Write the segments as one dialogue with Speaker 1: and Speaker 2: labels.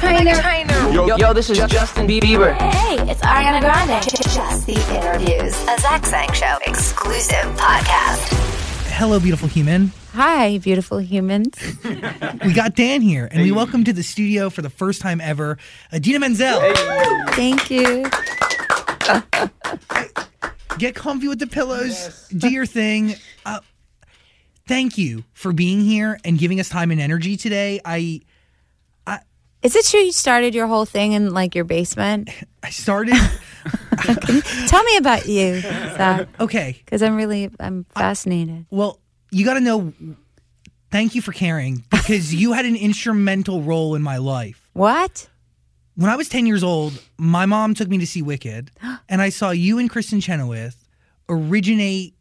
Speaker 1: Trainer.
Speaker 2: Yo, yo, this is Justin Bieber.
Speaker 3: Hey, it's Ariana Grande.
Speaker 4: Just the interviews, a Zach Sang Show exclusive podcast.
Speaker 5: Hello, beautiful human.
Speaker 1: Hi, beautiful humans.
Speaker 5: We got Dan here, and we welcome to the studio for the first time ever, Idina Menzel.
Speaker 1: Thank you.
Speaker 5: Get comfy with the pillows. Do your thing. Uh, thank you for being here and giving us time and energy today. I
Speaker 1: Is it true you started your whole thing in like your basement?
Speaker 5: I started.
Speaker 1: Tell me about you, Zach,
Speaker 5: okay.
Speaker 1: because I'm really I'm fascinated.
Speaker 5: Well, you got to know. Thank you for caring because you had an instrumental role in my life.
Speaker 1: What?
Speaker 5: When I was 10 years old, my mom took me to see Wicked, and I saw you and Kristin Chenoweth originate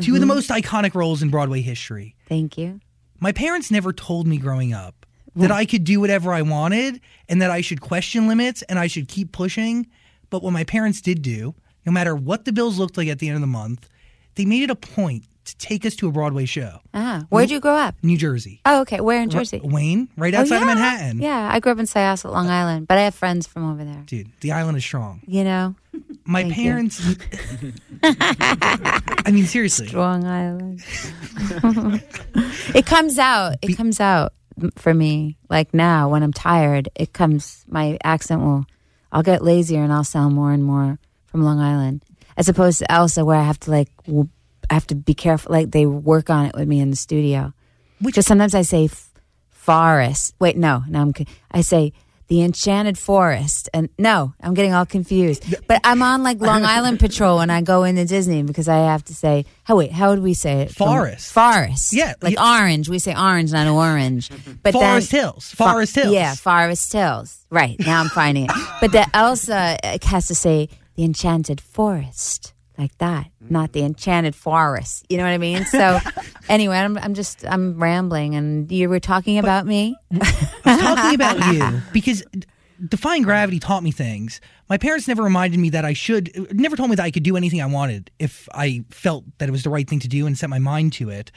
Speaker 5: 2 of the mm-hmm. most iconic roles in Broadway history.
Speaker 1: Thank you.
Speaker 5: My parents never told me growing up that I could do whatever I wanted and that I should question limits and I should keep pushing. But what my parents did do, no matter what the bills looked like at the end of the month, they made it a point to take us to a Broadway show.
Speaker 1: Ah, where'd you grow up?
Speaker 5: New Jersey.
Speaker 1: Oh, okay. Where in Jersey?
Speaker 5: Wayne, right
Speaker 1: Oh,
Speaker 5: outside of. Manhattan.
Speaker 1: Yeah, I grew up in Syosset, Long Island, but I have friends from over there.
Speaker 5: Dude, the island is strong.
Speaker 1: You know,
Speaker 5: My
Speaker 1: Thank
Speaker 5: parents. I mean, seriously.
Speaker 1: Long Island. it comes out. It comes out for me. Like now, when I'm tired, it comes. My accent will. I'll get lazier and I'll sound more and more from Long Island, as opposed to Elsa, where I have to like. I have to be careful. Like they work on it with me in the studio.
Speaker 5: Which-
Speaker 1: Because sometimes I say f- forest. Wait, no, no. I'm. I say the enchanted forest, and no, I'm getting all confused. But I'm on like Long Island patrol when I go into Disney because I have to say. How wait? How would we say it? From-
Speaker 5: Forest.
Speaker 1: Forest.
Speaker 5: Yeah,
Speaker 1: like
Speaker 5: yeah.
Speaker 1: orange. We say orange, not orange. But
Speaker 5: Forest
Speaker 1: then,
Speaker 5: Hills. Forest Hills.
Speaker 1: Yeah, Forest Hills. Right now, I'm finding it. But the Elsa uh, has to say the enchanted forest. Like that, not the mm-hmm. enchanted forest. You know what I mean? So, anyway, I'm, I'm just I'm rambling, and you were talking about me.
Speaker 5: I was talking about you because Defying Gravity taught me things. My parents never reminded me that I should, never told me that I could do anything I wanted if I felt that it was the right thing to do and set my mind to it.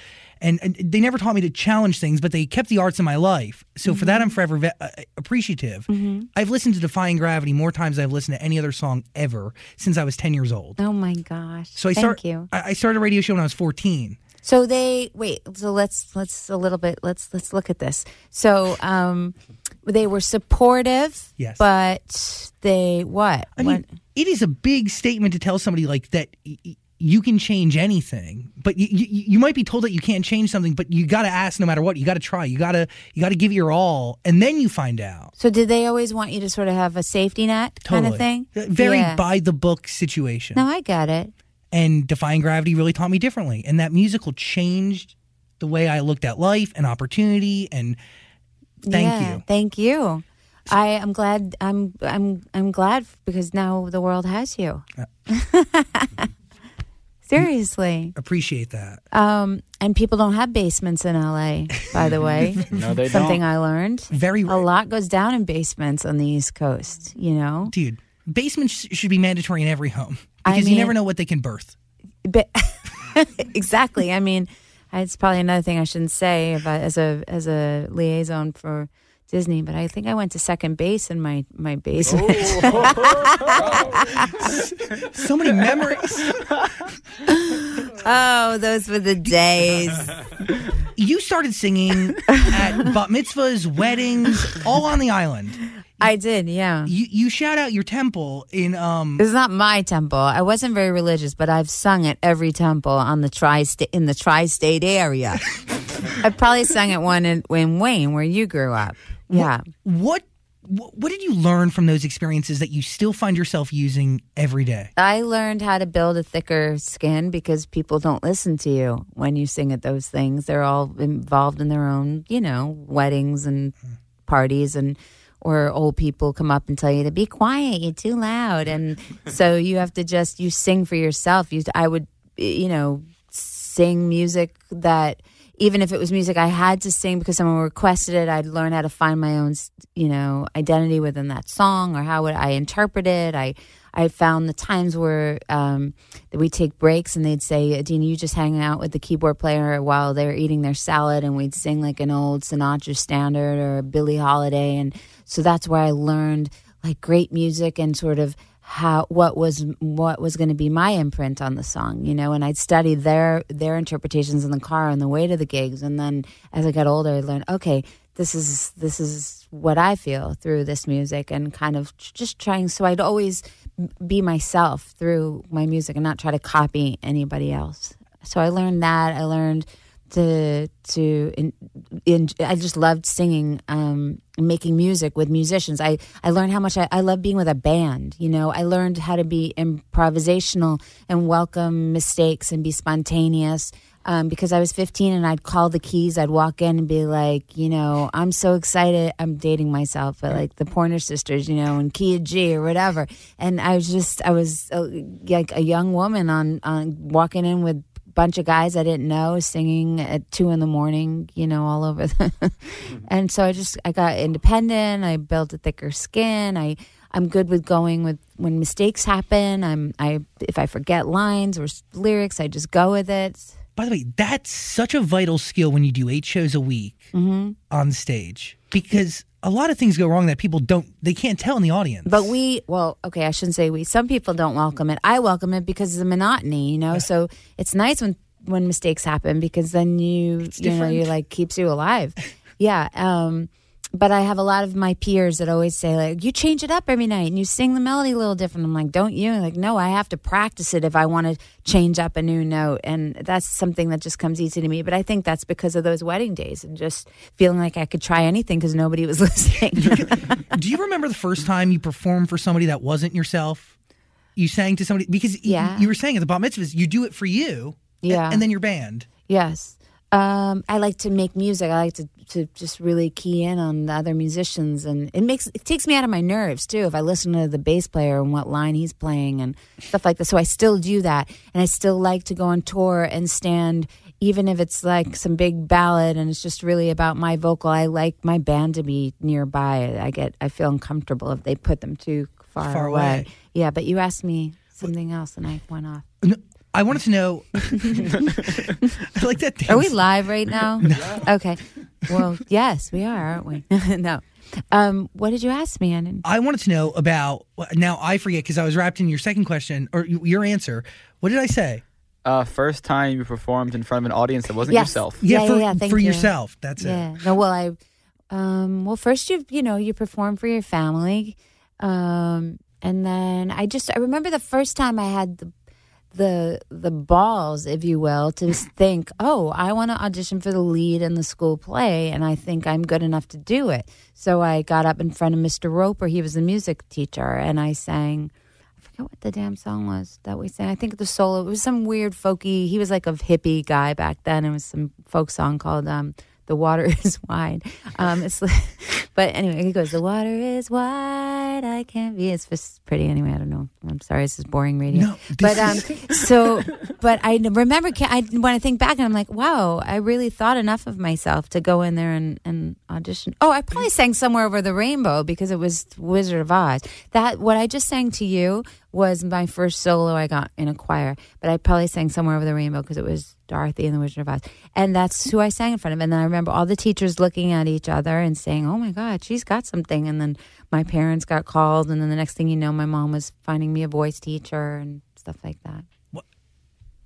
Speaker 5: And, and they never taught me to challenge things, but they kept the arts in my life. So for that, I'm forever ve- uh, appreciative. I've listened to Defying Gravity more times than I've listened to any other song ever since I was 10 years old.
Speaker 1: Oh my gosh!
Speaker 5: So I
Speaker 1: Thank
Speaker 5: start,
Speaker 1: you.
Speaker 5: I I started a radio show when I was 14.
Speaker 1: So they wait. So let's let's a little bit. Let's let's look at this. So um, they were supportive.
Speaker 5: Yes.
Speaker 1: But they what?
Speaker 5: I mean, it is a big statement to tell somebody like that you can change anything, but you, you, you might be told that you can't change something, but you got to ask no matter what. You got to try. You got to you got to give it your all, and then you find out.
Speaker 1: so did they always want you to sort of have a safety net kind
Speaker 5: Totally.
Speaker 1: of thing?
Speaker 5: Uh, Very
Speaker 1: Yeah.
Speaker 5: by the book situation.
Speaker 1: No, I got it.
Speaker 5: And Defying Gravity really taught me differently, and that musical changed the way I looked at life and opportunity. And thank
Speaker 1: Yeah,
Speaker 5: you.
Speaker 1: Thank you. I am glad. I'm I'm I'm glad because now the world has you. Seriously.
Speaker 5: Appreciate that.
Speaker 1: Um, and people don't have basements in LA, by the way.
Speaker 6: No, they
Speaker 1: Something
Speaker 6: don't.
Speaker 1: I learned.
Speaker 5: Very
Speaker 1: A lot goes down in basements on the East Coast, you know?
Speaker 5: dude. Basements should be mandatory in every home
Speaker 1: I
Speaker 5: because you never know what they can birth.
Speaker 1: But exactly. I mean, it's probably another thing I shouldn't say about as a as a liaison for Disney, but I think I went to second base in my my basement.
Speaker 5: So many memories.
Speaker 1: oh, those were the days.
Speaker 5: you started singing at bat mitzvahs, weddings, all on the island.
Speaker 1: I did, yeah.
Speaker 5: You you shout out your temple in um
Speaker 1: It's not my temple. I wasn't very religious, but I've sung at every temple on the tri in the tri-state area. I probably sung at one in, in Wayne, where you grew up. Yeah.
Speaker 5: what what what did you learn from those experiences that you still find yourself using every day?
Speaker 1: I learned how to build a thicker skin because people don't listen to you when you sing at those things. They're all involved in their own, you know, weddings and parties and or old people come up and tell you to be quiet, you're too loud. And so you have to just you sing for yourself. You I would you know sing music that even if it was music I had to sing because someone requested it, I'd learn how to find my own, you know, identity within that song or how would I interpret it. I I found the times where um, that we take breaks and they'd say, Idina, you just hang out with the keyboard player while they're eating their salad, and we'd sing like an old Sinatra standard or Billie Holiday, and so that's where I learned like great music and sort of how what was what was going to be my imprint on the song you know? And i'd study their their interpretations in the car on the way to the gigs. And then as i got older i learned okay this is this is what i feel through this music and kind of just trying so i'd always be myself through my music and not try to copy anybody else. So i learned that. I learned to to in, in, I just loved singing um, making music with musicians. I, I learned how much I, I love being with a band you know? I learned how to be improvisational and welcome mistakes and be spontaneous um, because I was 15 and I'd call the keys. I'd walk in and be like you know I'm so excited. I'm dating myself but like the Pointer Sisters you know and Kia G or whatever. And I was just I was uh, like a young woman on on walking in with bunch of guys I didn't know singing at two in the morning, you know, all over. The and so I just I got independent. I built a thicker skin. I I'm good with going with when mistakes happen. I'm I if I forget lines or lyrics, I just go with it.
Speaker 5: By the way, that's such a vital skill when you do eight shows a week
Speaker 1: Mm-hmm.
Speaker 5: on stage because a lot of things go wrong that people don't they can't tell in the audience.
Speaker 1: But we, well, okay, I shouldn't say we. Some people don't welcome it. I welcome it because of the monotony, you know. So it's nice when when mistakes happen because then you, you know, you like keeps you alive. Yeah. Um, but I have a lot of my peers that always say like, you change it up every night and you sing the melody a little different. I'm like, don't you? Like, no, I have to practice it if I want to change up a new note, and that's something that just comes easy to me. But I think that's because of those wedding days and just feeling like I could try anything because nobody was listening.
Speaker 5: do you remember the first time you performed for somebody that wasn't yourself? You sang to somebody because
Speaker 1: Yeah.
Speaker 5: you were saying at the bat mitzvahs, you do it for you,
Speaker 1: Yeah.
Speaker 5: and then your band.
Speaker 1: Yes. Um, I like to make music. I like to, to just really key in on the other musicians, and it makes it takes me out of my nerves too. If I listen to the bass player and what line he's playing and stuff like that, so I still do that, and I still like to go on tour and stand, even if it's like some big ballad and it's just really about my vocal. I like my band to be nearby. I get I feel uncomfortable if they put them too far,
Speaker 5: Far
Speaker 1: away.
Speaker 5: away.
Speaker 1: Yeah, but you asked me something else, and I went off.
Speaker 5: No, I wanted to know. I like that.
Speaker 1: Are we live right now? Okay. Well, yes, we are, aren't we? no. Um, what did you ask me? I didn't.
Speaker 5: I wanted to know about. Now I forget because I was wrapped in your second question or your answer. What did I say?
Speaker 6: Uh, first time you performed in front of an audience that wasn't
Speaker 1: Yes.
Speaker 6: yourself.
Speaker 1: Yeah,
Speaker 5: for,
Speaker 1: yeah, yeah, thank
Speaker 5: for
Speaker 1: you.
Speaker 5: yourself. That's it.
Speaker 1: No. Well, I. Um, well, first you you know you perform for your family, um, and then I just I remember the first time I had the the the balls, if you will, to think, oh, I want to audition for the lead in the school play, and I think I'm good enough to do it. So I got up in front of Mr. Roper. He was the music teacher, and I sang. I forget what the damn song was that we sang. I think the solo. It was some weird folky. He was like a hippie guy back then. It was some folk song called um, "The Water Is Wide." Um, it's, but anyway, he goes, "The water is wide. I can't be." It's just pretty. Anyway, I don't know. I'm sorry. This is boring radio.
Speaker 5: No,
Speaker 1: but um, so, but I remember I, when I think back, and I'm like, wow, I really thought enough of myself to go in there and, and audition. Oh, I probably sang somewhere over the rainbow because it was Wizard of Oz. That what I just sang to you was my first solo I got in a choir, but I probably sang somewhere over the rainbow because it was Dorothy and the Wizard of Oz, and that's who I sang in front of. And then I remember all the teachers looking at each other and saying, "Oh my God, she's got something." And then my parents got called, and then the next thing you know, my mom was finding me a voice teacher and stuff like that. What?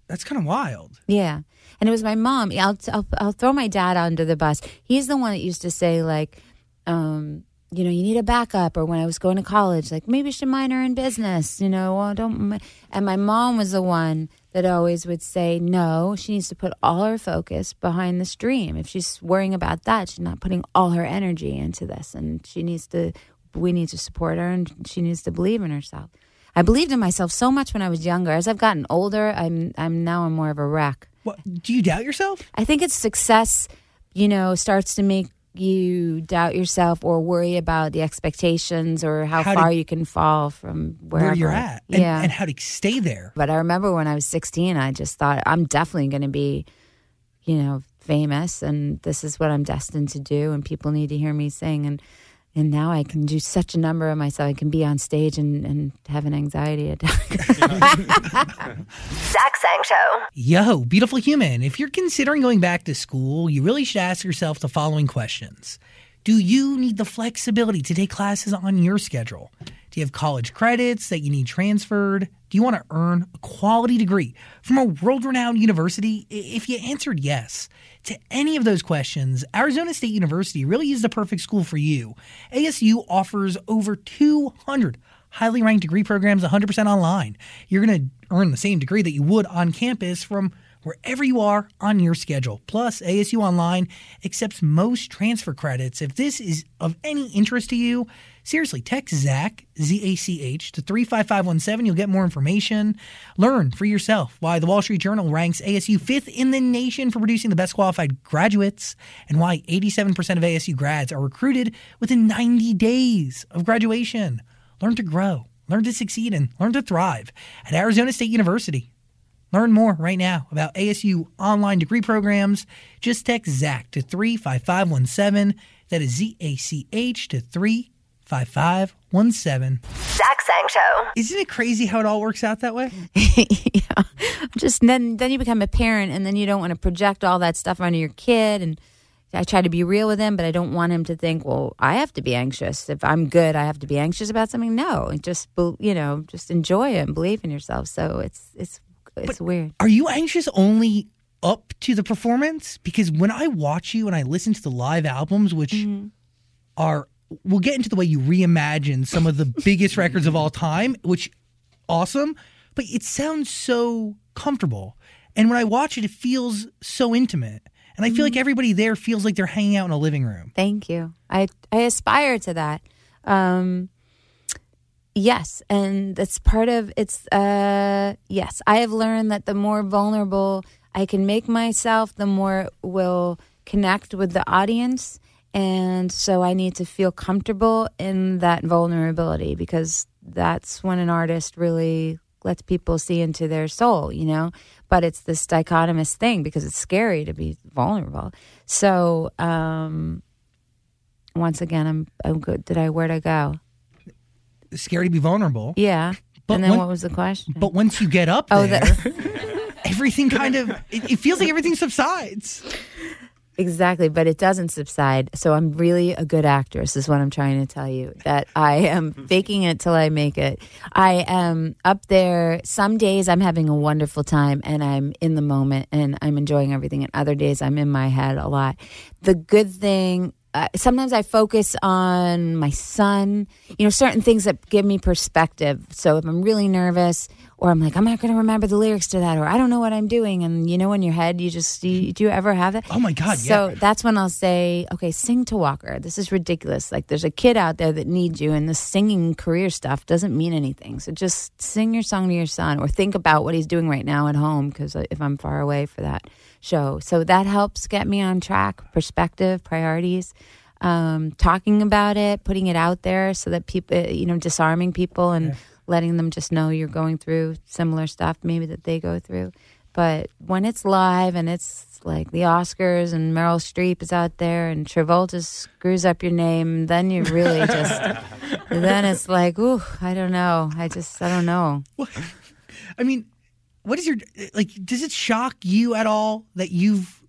Speaker 5: That's kind of wild.
Speaker 1: Yeah, and it was my mom. I'll, I'll I'll throw my dad under the bus. He's the one that used to say like, um, you know, you need a backup. Or when I was going to college, like maybe you should minor in business. You know, well, don't. And my mom was the one that always would say, no, she needs to put all her focus behind this dream. If she's worrying about that, she's not putting all her energy into this, and she needs to. We need to support her, and she needs to believe in herself. I believed in myself so much when I was younger. As I've gotten older, I'm I'm now I'm more of a wreck.
Speaker 5: What, do you doubt yourself?
Speaker 1: I think it's success, you know, starts to make you doubt yourself or worry about the expectations or how,
Speaker 5: How
Speaker 1: far
Speaker 5: to-
Speaker 1: you can fall from wherever
Speaker 5: Where you're at, and,
Speaker 1: yeah.
Speaker 5: and how to stay there.
Speaker 1: but I remember when I was 16, I just thought I'm definitely going to be, you know, famous and this is what I'm destined to do and people need to hear me sing and and now I can do such a number of myself. I can be on stage and, and have an anxiety attack.
Speaker 4: Zach Sang Show.
Speaker 5: Yo, beautiful human. If you're considering going back to school, you really should ask yourself the following questions Do you need the flexibility to take classes on your schedule? Do you have college credits that you need transferred? Do you want to earn a quality degree from a world renowned university? If you answered yes to any of those questions, Arizona State University really is the perfect school for you. ASU offers over 200 highly ranked degree programs 100% online. You're going to earn the same degree that you would on campus from wherever you are on your schedule. Plus, ASU Online accepts most transfer credits. If this is of any interest to you, seriously, text Zach, Z A C H, to 35517. You'll get more information. Learn for yourself why the Wall Street Journal ranks ASU fifth in the nation for producing the best qualified graduates and why 87% of ASU grads are recruited within 90 days of graduation. Learn to grow, learn to succeed, and learn to thrive at Arizona State University. Learn more right now about ASU online degree programs. Just text ZACH to 35517. That is Z A C H to 35517.
Speaker 4: Zach Sang Show.
Speaker 5: Isn't it crazy how it all works out that way?
Speaker 1: yeah. Just then then you become a parent and then you don't want to project all that stuff onto your kid and I try to be real with him, but I don't want him to think, well, I have to be anxious. If I'm good, I have to be anxious about something. No, just you know, just enjoy it and believe in yourself. So it's it's it's weird.
Speaker 5: Are you anxious only up to the performance? Because when I watch you and I listen to the live albums, which are, we'll get into the way you reimagine some of the biggest records of all time, which awesome, but it sounds so comfortable. And when I watch it, it feels so intimate. And I feel like everybody there feels like they're hanging out in a living room.
Speaker 1: Thank you. I I aspire to that. Um, yes, and that's part of it's. Uh, yes, I have learned that the more vulnerable I can make myself, the more will connect with the audience. And so I need to feel comfortable in that vulnerability because that's when an artist really lets people see into their soul, you know? But it's this dichotomous thing because it's scary to be vulnerable. So, um, once again, I'm, I'm good. Did I, where to go?
Speaker 5: Scary to be vulnerable.
Speaker 1: Yeah.
Speaker 5: But
Speaker 1: and then
Speaker 5: when-
Speaker 1: what was the question?
Speaker 5: But once you get up
Speaker 1: Oh,
Speaker 5: there,
Speaker 1: the-
Speaker 5: everything kind of, it, it feels like everything subsides.
Speaker 1: Exactly, but it doesn't subside. So I'm really a good actress, is what I'm trying to tell you. That I am faking it till I make it. I am up there. Some days I'm having a wonderful time and I'm in the moment and I'm enjoying everything. And other days I'm in my head a lot. The good thing. Uh, sometimes I focus on my son, you know, certain things that give me perspective. So if I'm really nervous, or I'm like, I'm not going to remember the lyrics to that, or I don't know what I'm doing, and you know, in your head, you just, you, do you ever have that?
Speaker 5: Oh my God,
Speaker 1: So
Speaker 5: yeah.
Speaker 1: that's when I'll say, okay, sing to Walker. This is ridiculous. Like, there's a kid out there that needs you, and the singing career stuff doesn't mean anything. So just sing your song to your son, or think about what he's doing right now at home, because if I'm far away for that show. So that helps get me on track, perspective, priorities. Um, talking about it, putting it out there so that people, you know, disarming people and letting them just know you're going through similar stuff, maybe that they go through. But when it's live and it's like the Oscars and Meryl Streep is out there and Travolta screws up your name, then you really just, then it's like, ooh, I don't know. I just, I don't know. What?
Speaker 5: I mean, what is your like? Does it shock you at all that you've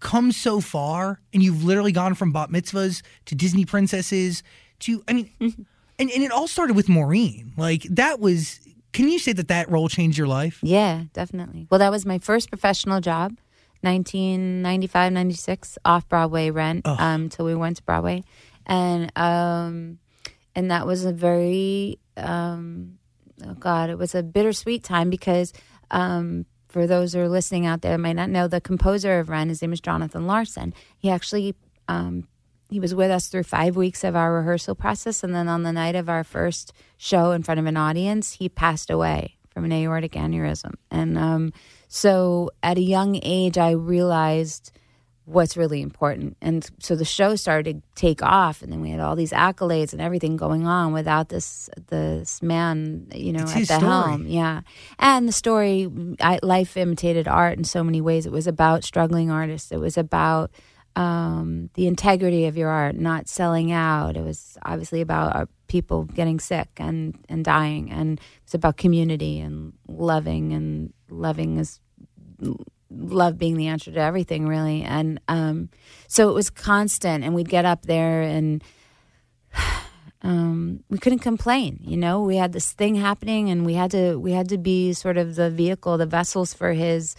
Speaker 5: come so far and you've literally gone from bat mitzvahs to Disney princesses to? I mean, and and it all started with Maureen. Like that was. Can you say that that role changed your life?
Speaker 1: Yeah, definitely. Well, that was my first professional job, 1995, 96, off Broadway rent, um, till we went to Broadway. And, um, and that was a very, um, oh God, it was a bittersweet time because, um, for those who are listening out there, might not know the composer of Rent. His name is Jonathan Larson. He actually, um, he was with us through five weeks of our rehearsal process, and then on the night of our first show in front of an audience, he passed away from an aortic aneurysm. And um, so, at a young age, I realized what's really important. And so the show started to take off, and then we had all these accolades and everything going on without this this man, you know,
Speaker 5: It's
Speaker 1: at the
Speaker 5: story.
Speaker 1: helm. Yeah, and the story, I, life imitated art in so many ways. It was about struggling artists. It was about um, the integrity of your art, not selling out. It was obviously about our people getting sick and, and dying, and it's about community and loving and loving is love being the answer to everything, really. And um, so it was constant, and we'd get up there and um, we couldn't complain. You know, we had this thing happening, and we had to we had to be sort of the vehicle, the vessels for his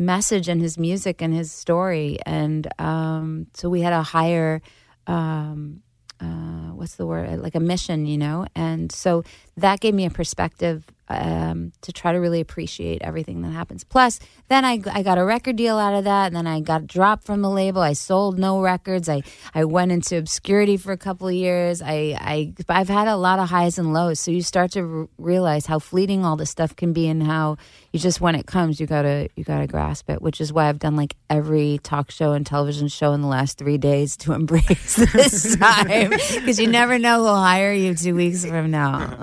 Speaker 1: message and his music and his story. And um, so we had a higher, um, uh, what's the word, like a mission, you know. And so that gave me a perspective um, to try to really appreciate everything that happens. Plus, then I, I got a record deal out of that, and then I got dropped from the label. I sold no records. I, I went into obscurity for a couple of years. I, I I've had a lot of highs and lows. So you start to r- realize how fleeting all this stuff can be, and how you just when it comes, you gotta you gotta grasp it. Which is why I've done like every talk show and television show in the last three days to embrace this time, because you never know who'll hire you two weeks from now.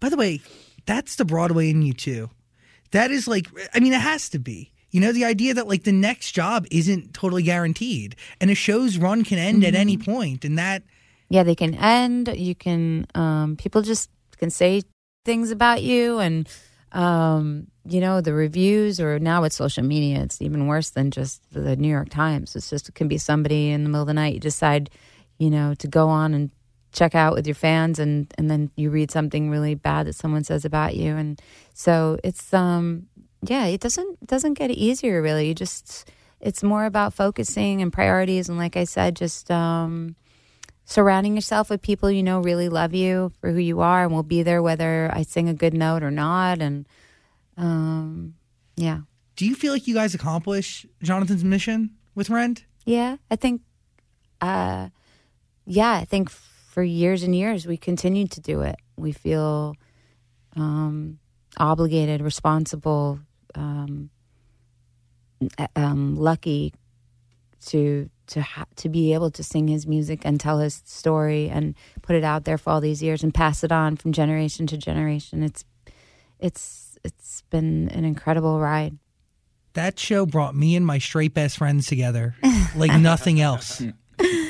Speaker 5: By the way, that's the Broadway in you too. That is like, I mean, it has to be. You know, the idea that like the next job isn't totally guaranteed, and a show's run can end at any point, and that
Speaker 1: Yeah, they can end. You can um, people just can say things about you, and um, you know the reviews. Or now with social media, it's even worse than just the New York Times. It's just it can be somebody in the middle of the night. You decide, you know, to go on and check out with your fans, and and then you read something really bad that someone says about you, and so it's um yeah, it doesn't doesn't get easier really. You just it's more about focusing and priorities, and like I said, just um surrounding yourself with people you know really love you for who you are and will be there whether I sing a good note or not. And um, yeah,
Speaker 5: do you feel like you guys accomplish Jonathan's mission with Rent?
Speaker 1: yeah, I think, uh, yeah, I think for years and years we continued to do it. We feel um, obligated, responsible, um, um, lucky to to ha- to be able to sing his music and tell his story and put it out there for all these years and pass it on from generation to generation. It's it's it's been an incredible ride.
Speaker 5: That show brought me and my straight best friends together like nothing else.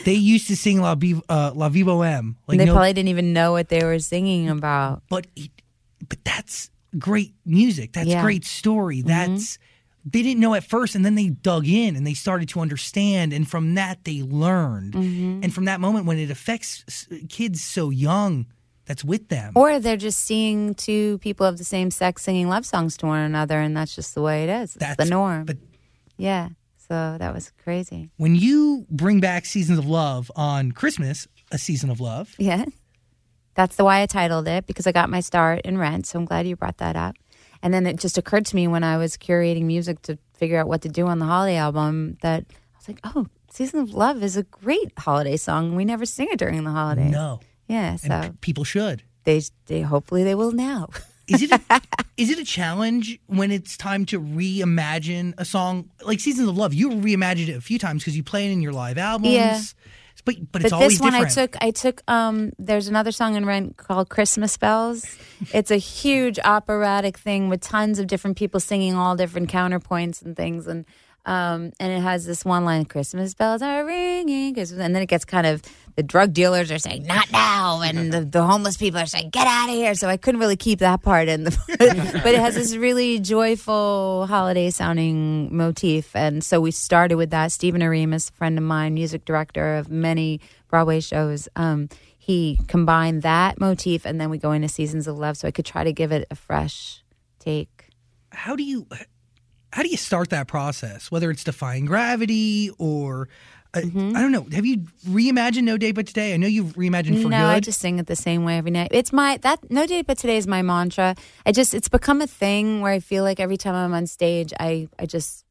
Speaker 5: They used to sing La, Viv- uh, La Vie Bohème. Like
Speaker 1: they
Speaker 5: no,
Speaker 1: probably didn't even know what they were singing about.
Speaker 5: but it, but that's great music. That's
Speaker 1: Yeah. Mm-hmm.
Speaker 5: great story. That's they didn't know at first, and then they dug in and they started to understand, and from that they learned.
Speaker 1: Mm-hmm.
Speaker 5: And from that moment, when it affects kids so young, that's with them.
Speaker 1: Or they're just seeing two people of the same sex singing love songs to one another, and that's just the way it is. It's
Speaker 5: That's
Speaker 1: the norm.
Speaker 5: But
Speaker 1: yeah. So that was crazy.
Speaker 5: when you bring back Seasons of Love on Christmas, a season of love,
Speaker 1: Yeah. That's the why I titled it because I got my start in Rent. So I'm glad you brought that up. And then it just occurred to me when I was curating music to figure out what to do on the holiday album that I was like, oh, Season of Love is a great holiday song. We never sing it during the holidays.
Speaker 5: no,
Speaker 1: Yeah.
Speaker 5: and
Speaker 1: So
Speaker 5: p- people should.
Speaker 1: they, they hopefully they will now.
Speaker 5: Is it a, is it a challenge when it's time to reimagine a song like Seasons of Love? You reimagined it a few times because you play it in your live albums.
Speaker 1: Yeah.
Speaker 5: But but it's
Speaker 1: but
Speaker 5: always
Speaker 1: this one
Speaker 5: different.
Speaker 1: I took I took um there's another song in Rent called Christmas Bells. It's a huge operatic thing with tons of different people singing all different counterpoints and things and um and it has this one line Christmas bells are ringing and then it gets kind of the drug dealers are saying not now and the, the homeless people are saying get out of here. So I couldn't really keep that part in the but it has this really joyful holiday sounding motif. And so we started with that. Stephen Oremus a friend of mine music director of many Broadway shows um, he combined that motif and then we go into seasons of love. So I could try to give it a fresh take.
Speaker 5: How do you how do you start that process? Whether it's defying gravity or uh,
Speaker 1: Mm-hmm.
Speaker 5: I don't know. Have you reimagined No Day But Today? I know you've reimagined for
Speaker 1: no,
Speaker 5: good.
Speaker 1: I just sing it the same way every night. It's my that no day but today is my mantra. I just it's become a thing where I feel like every time I'm on stage, I I just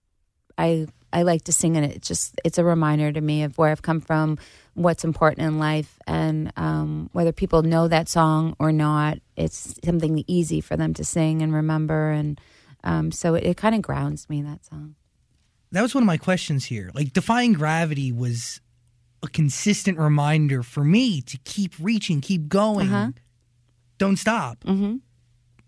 Speaker 1: I I like to sing it. It's just it's a reminder to me of where I've come from, what's important in life, and um, whether people know that song or not. It's something easy for them to sing and remember, and um, so it, it kind of grounds me that song.
Speaker 5: that was one of my questions here. Like defying gravity was a consistent reminder for me to keep reaching, keep going,
Speaker 1: Uh-huh.
Speaker 5: don't stop.
Speaker 1: Mm-hmm.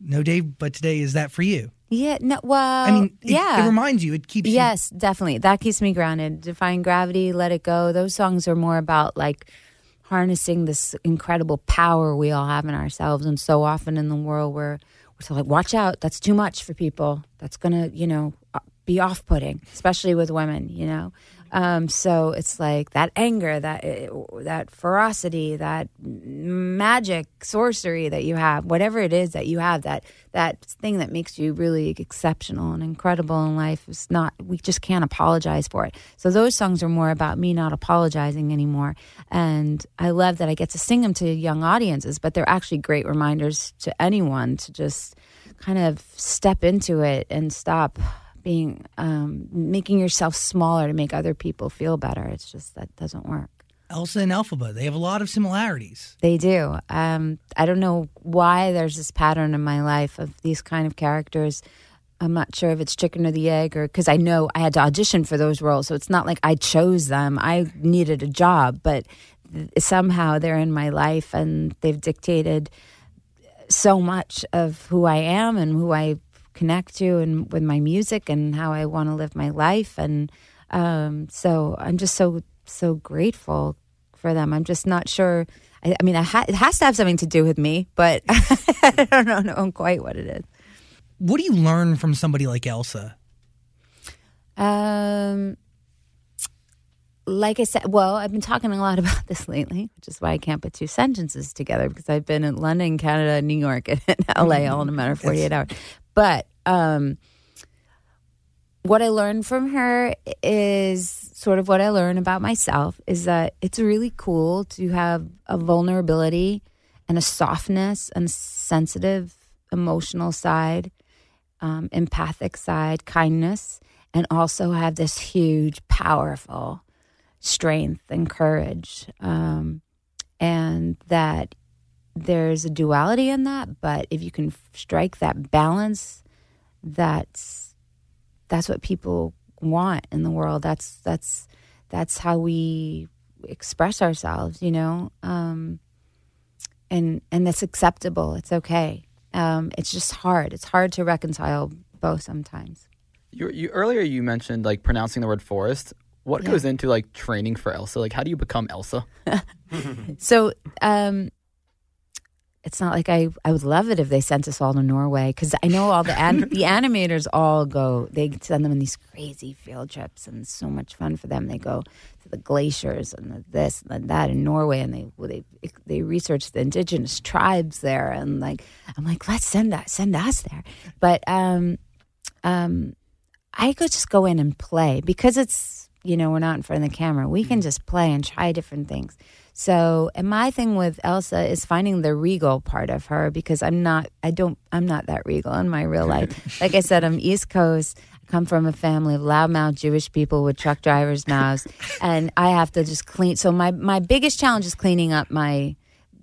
Speaker 5: No day but today is that for you?
Speaker 1: Yeah. No. Well.
Speaker 5: I mean, it,
Speaker 1: yeah.
Speaker 5: it reminds you. It keeps you.
Speaker 1: Yes, definitely. That keeps me grounded. Defying Gravity, Let It Go. Those songs are more about like harnessing this incredible power we all have in ourselves. And so often in the world, we're so like, watch out. That's too much for people. That's to, you know, uh, be off putting, especially with women, you know? Um, so it's like that anger, that uh, that ferocity, that magic, sorcery that you have, whatever it is that you have, that that thing that makes you really exceptional and incredible in life is not. We just can't apologize for it. So those songs are more about me not apologizing anymore, and I love that I get to sing them to young audiences. But they're actually great reminders to anyone to just kind of step into it and stop being um, making yourself smaller to make other people feel better. It's just that doesn't work.
Speaker 5: Elsa and Elphaba, they have a lot of similarities.
Speaker 1: They do. Um, I don't know why there's this pattern in my life of these kind of characters. I'm not sure if it's chicken or the egg, or because I know I had to audition for those roles, so it's not like I chose them. I needed a job, but th- somehow they're in my life and they've dictated so much of who I am and who I connect to and with my music and how I want to live my life. And um, so I'm just so, so grateful for them. I'm just not sure. I, I mean, I ha- it has to have something to do with me, but I don't know, know quite what it is.
Speaker 5: What do you learn from somebody like Elsa?
Speaker 1: Um, like I said, well, I've been talking a lot about this lately, which is why I can't put two sentences together because I've been in London, Canada, New York, and LA all in a matter of 48 hours. But um, what I learned from her is sort of what I learned about myself is that it's really cool to have a vulnerability and a softness and sensitive emotional side, um, empathic side, kindness, and also have this huge, powerful strength and courage. Um, and that there's a duality in that, but if you can strike that balance, that's that's what people want in the world. That's that's that's how we express ourselves, you know. Um, and and that's acceptable. It's okay. Um, it's just hard. It's hard to reconcile both sometimes.
Speaker 6: You, you earlier you mentioned like pronouncing the word forest. What
Speaker 1: Yeah.
Speaker 6: goes into like training for Elsa? Like, how do you become Elsa?
Speaker 1: So um, it's not like I, I would love it if they sent us all to Norway because I know all the an- the animators all go. They send them on these crazy field trips and so much fun for them. They go to the glaciers and the this and that in Norway and they they they research the indigenous tribes there and like I'm like let's send us send us there. But um, um, I could just go in and play because it's you know we're not in front of the camera. We can just play and try different things. So, and my thing with Elsa is finding the regal part of her because I'm not, I don't, I'm not that regal in my real life. like I said, I'm East Coast. I come from a family of loudmouth Jewish people with truck drivers' mouths, and I have to just clean. So my my biggest challenge is cleaning up my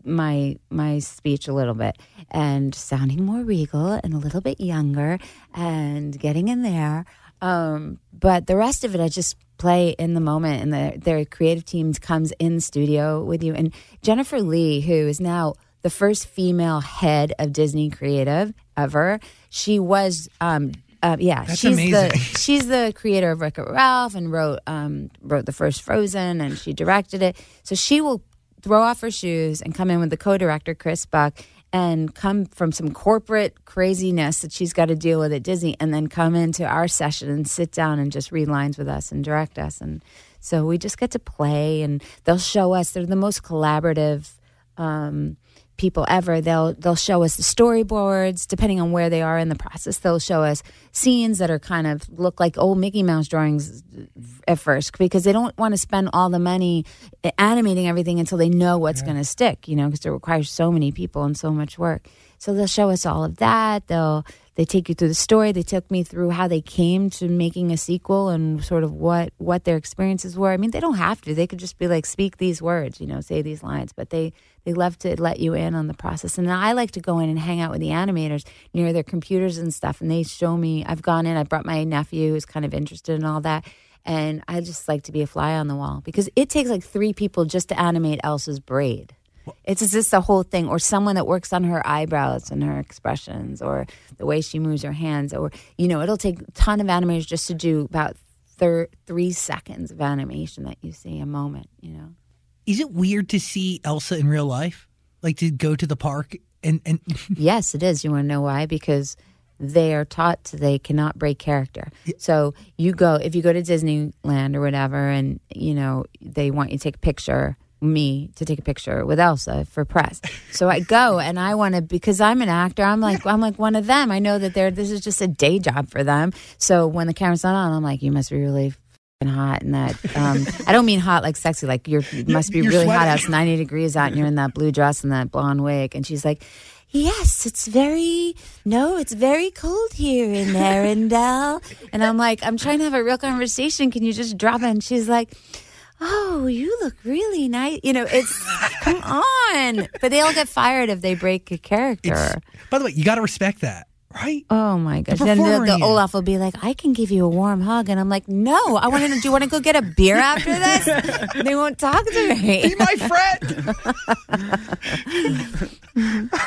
Speaker 1: my my speech a little bit and sounding more regal and a little bit younger and getting in there. Um, but the rest of it, I just play in the moment, and the, their creative teams comes in the studio with you. And Jennifer Lee, who is now the first female head of Disney Creative ever, she was. Um, uh, yeah,
Speaker 5: That's
Speaker 1: she's
Speaker 5: amazing.
Speaker 1: the she's the creator of Wreck It Ralph and wrote um, wrote the first Frozen, and she directed it. So she will throw off her shoes and come in with the co-director Chris Buck and come from some corporate craziness that she's got to deal with at Disney and then come into our session and sit down and just read lines with us and direct us. And so we just get to play and they'll show us. They're the most collaborative um, people ever they'll they'll show us the storyboards depending on where they are in the process they'll show us scenes that are kind of look like old Mickey Mouse drawings at first because they don't want to spend all the money eh, animating everything until they know what's going to stick you know because it requires so many people and so much work. So they'll show us all of that they'll they take you through the story. They took me through how they came to making a sequel and sort of what what their experiences were. I mean, they don't have to. They could just be like, speak these words, you know, say these lines. But they they love to let you in on the process. And I like to go in and hang out with the animators near their computers and stuff. And they show me. I've gone in. I brought my nephew who's kind of interested in all that. And I just like to be a fly on the wall because it takes like three people just to animate Elsa's braid. It's just the whole thing, or someone that works on her eyebrows and her expressions, or the way she moves her hands, or you know, it'll take a ton of animators just to do about thir- three seconds of animation that you see a moment. You know,
Speaker 5: Is it weird to see Elsa in real life? Like to go to the park and and
Speaker 1: yes, it is. You want to know why? Because they are taught to, they cannot break character. So you go if you go to Disneyland or whatever, and you know they want you to take a picture. Me to take a picture with Elsa for press. So I go and I want to because I'm an actor. I'm like I'm like one of them. I know that they're this is just a day job for them. So when the camera's not on, I'm like you must be really hot and that um, I don't mean hot like sexy like you're you must be
Speaker 5: You're
Speaker 1: really hot
Speaker 5: sweating.
Speaker 1: out. It's 90 degrees out and you're in that blue dress and that blonde wig. And she's like, Yes, it's very no, it's very cold here in Arendelle. and I'm like, I'm trying to have a real conversation. Can you just drop it? And she's like, Oh, you look really nice. You know, it's come on. But they all get fired if they break a character.
Speaker 5: it's, by the way, you got to respect that, right?
Speaker 1: Oh my gosh!
Speaker 5: The
Speaker 1: Then the, the. Olaf will be like, "I can give you a warm hug," and I'm like, "No, I want to. Do you want to go get a beer after this?" they won't talk to me.
Speaker 5: Be my friend.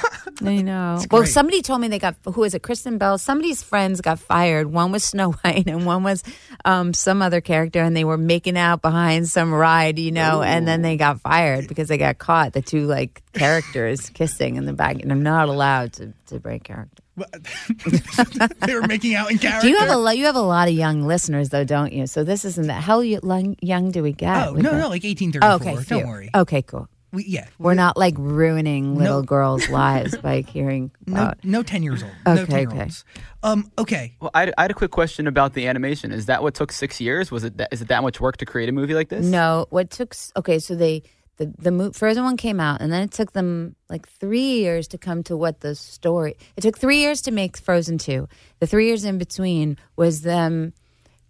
Speaker 1: I know. Well, somebody told me they got who is it? Kristen Bell. Somebody's friends got fired. One was Snow White, and one was um, some other character, and they were making out behind some ride, you know, and then they got fired because they got caught. The two like characters kissing in the back, and I'm not allowed to to break character.
Speaker 5: they were making out in character.
Speaker 1: Do you have a lo- you have a lot of young listeners though, don't you? So this isn't that. How young do we get?
Speaker 5: Oh no, no, like 1834.
Speaker 1: Oh, okay,
Speaker 5: Don't
Speaker 1: phew.
Speaker 5: worry.
Speaker 1: Okay, cool.
Speaker 5: We, yeah,
Speaker 1: We're not like ruining little
Speaker 5: No.
Speaker 1: girls' lives by hearing
Speaker 5: no,
Speaker 1: about.
Speaker 5: no, 10 years old. no
Speaker 1: Okay,
Speaker 5: 10 year olds. Um, okay.
Speaker 6: Well, I, had- I had a quick question about the animation. Is that what took six years? Was it that, is it that much work to create a movie like this?
Speaker 1: No, what took okay, so they the the mo- Frozen one came out, and then it took them like three years to come to what the story. It took three years to make Frozen two. The three years in between was them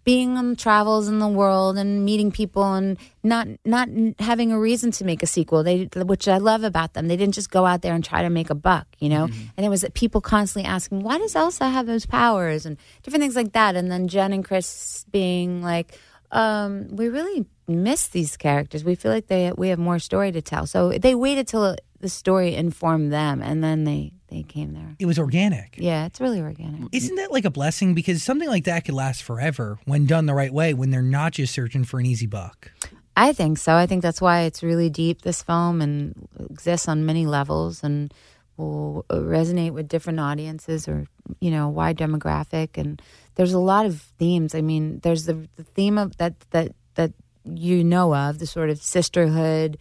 Speaker 1: being on travels in the world and meeting people and not not having a reason to make a sequel. They which I love about them. They didn't just go out there and try to make a buck, you know. And it was that people constantly asking, "Why does Elsa have those powers?" and different things like that. And then Jen and Chris being like, um, "We really miss these characters. We feel like they we have more story to tell." So they waited till the story informed them, and then they they came there.
Speaker 5: It was organic.
Speaker 1: Yeah, it's really organic.
Speaker 5: Mm, Isn't that like a blessing? Because something like that could last forever when done the right way, when they're not just searching for an easy buck.
Speaker 1: I think so. I think that's why it's really deep, this film, and exists on many levels and will resonate with different audiences or, you know, wide demographic. And there's a lot of themes. I mean, there's the, the theme of that, that, that you know of, the sort of sisterhood,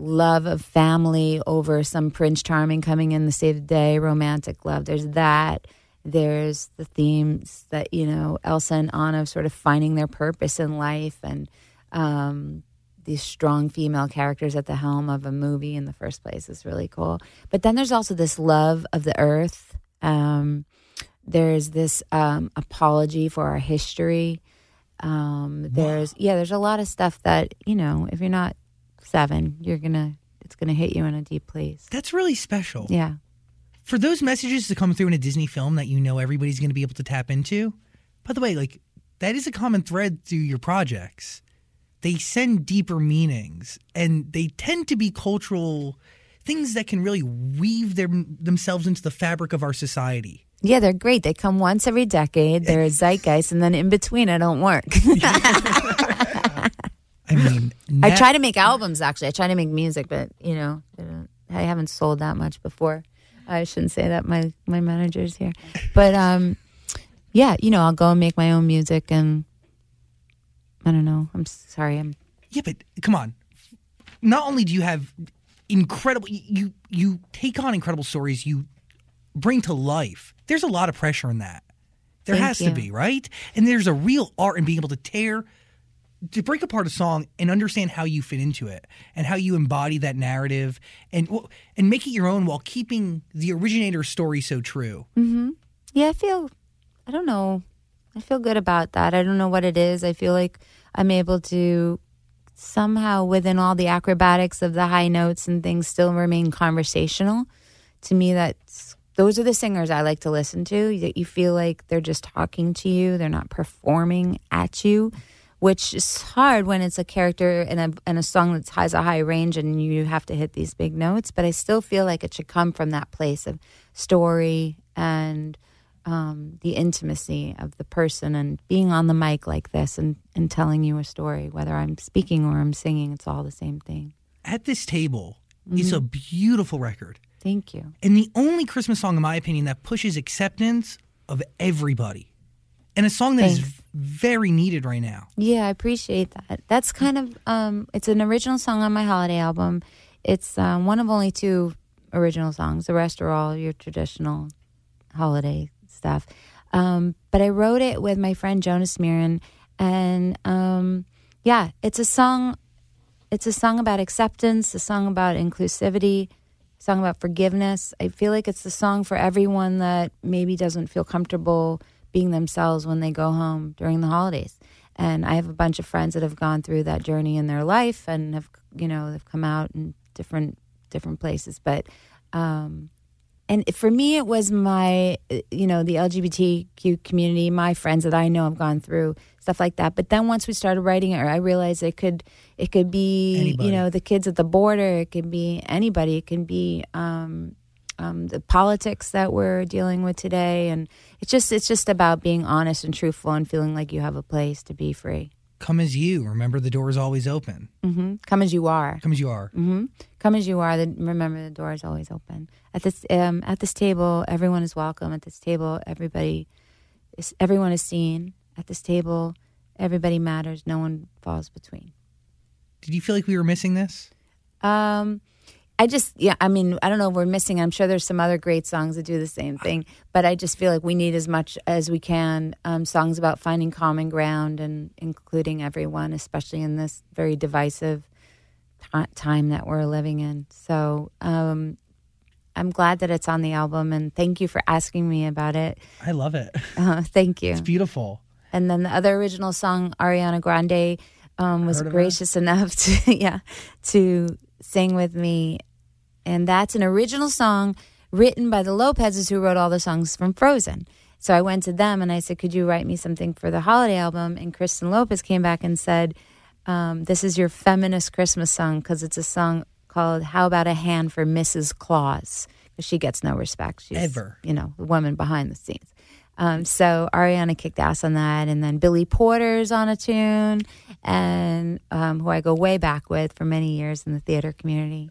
Speaker 1: love of family over some Prince Charming coming in to save the day, romantic love. There's that. There's the themes that, you know, Elsa and Anna sort of finding their purpose in life and, um, these strong female characters at the helm of a movie in the first place is really cool. But then there's also this love of the earth. Um, there's this um, apology for our history. Um, there's yeah, there's a lot of stuff that you know. If you're not seven, you're gonna it's gonna hit you in a deep place.
Speaker 5: That's really special.
Speaker 1: Yeah.
Speaker 5: For those messages to come through in a Disney film that you know everybody's to be able to tap into, by the way, like that is a common thread through your projects. They send deeper meanings and they tend to be cultural things that can really weave them themselves into the fabric of our society.
Speaker 1: Yeah, they're great. They come once every decade. They're a zeitgeist, and then in between, I don't work.
Speaker 5: I mean,
Speaker 1: I try to make albums. Actually, I try to make music, but you know, I haven't sold that much before. I shouldn't say that. My my manager's here, but um, yeah, you know, I'll go and make my own music, and I don't know. I'm sorry. I'm
Speaker 5: Yeah, but come on. Not only do you have incredible you you take on incredible stories you bring to life. There's a lot of pressure in that. There
Speaker 1: Thank
Speaker 5: has to be, right? And there's a real art in being able to tear to break apart a song and understand how you fit into it and how you embody that narrative and and make it your own while keeping the originator's story so true. Mm-hmm.
Speaker 1: Yeah, I feel, I don't know. I feel good about that. I don't know what it is. I feel like I'm able to somehow, within all the acrobatics of the high notes and things, still remain conversational. To me, that's those are the singers I like to listen to. That you feel like they're just talking to you, they're not performing at you, which is hard when it's a character in a in a song that has a high range and you have to hit these big notes. But I still feel like it should come from that place of story and um, the intimacy of the person and being on the mic like this and, and telling you a story, whether I'm speaking or I'm singing, it's all the same thing.
Speaker 5: At this table is a beautiful record.
Speaker 1: Thank you.
Speaker 5: And the only Christmas song, in my opinion, that pushes acceptance of everybody. And a song that is
Speaker 1: Thanks.
Speaker 5: very needed right now.
Speaker 1: Yeah, I appreciate that. That's kind of um, it's an original song on my holiday album. It's um, one of only two original songs. The rest are all your traditional holiday stuff. Um, but I wrote it with my friend Jonas Myrin, and um, yeah, it's a song. It's a song about acceptance, a song about inclusivity, a song about forgiveness. I feel like it's the song for everyone that maybe doesn't feel comfortable being themselves when they go home during the holidays. And I have a bunch of friends that have gone through that journey in their life and have, you know, they've come out in different different places. But um, and for me it was my you know the lgbtq community my friends that i know have gone through stuff like that but then once we started writing it i realized it could it could be
Speaker 5: Anybody.
Speaker 1: you know the kids at the border it could be anybody it can be um, um, the politics that we're dealing with today and it's just it's just about being honest and truthful and feeling like you have a place to be free
Speaker 5: Come as you. Remember, the door is always open.
Speaker 1: hmm come as you are
Speaker 5: Come as you are.
Speaker 1: hmm Come as you are. The, remember, the door is always open. At this um, at this table, everyone is welcome. At this table, everybody is everyone is seen. At this table, everybody matters. No one falls between.
Speaker 5: Did you feel like we were missing this?
Speaker 1: Um, I just yeah. I mean, I don't know. if We're missing. I'm sure there's some other great songs that do the same thing, but I just feel like we need as much as we can um, songs about finding common ground and including everyone, especially in this very divisive ti time that we're living in. So um, I'm glad that it's on the album, and thank you for asking me about it.
Speaker 5: I love it.
Speaker 1: Uh, thank you.
Speaker 5: It's beautiful.
Speaker 1: And then the other original song, Ariana Grande, um, was
Speaker 5: Heard of her?
Speaker 1: gracious enough to yeah to sing with me, and that's an original song written by the Lopez's, who wrote all the songs from Frozen. So I went to them and I said, "Could you write me something for the holiday album?" And Kristen Lopez came back and said, um, "This is your feminist Christmas song because it's a song called How About a Hand for Mrs. Claus." Because she gets no respect. She's,
Speaker 5: Ever.
Speaker 1: you know, the woman behind the scenes. Um, so Ariana kicked ass on that, and then Billy Porter's on a tune, and um, who I go way back with for many years in the theater community.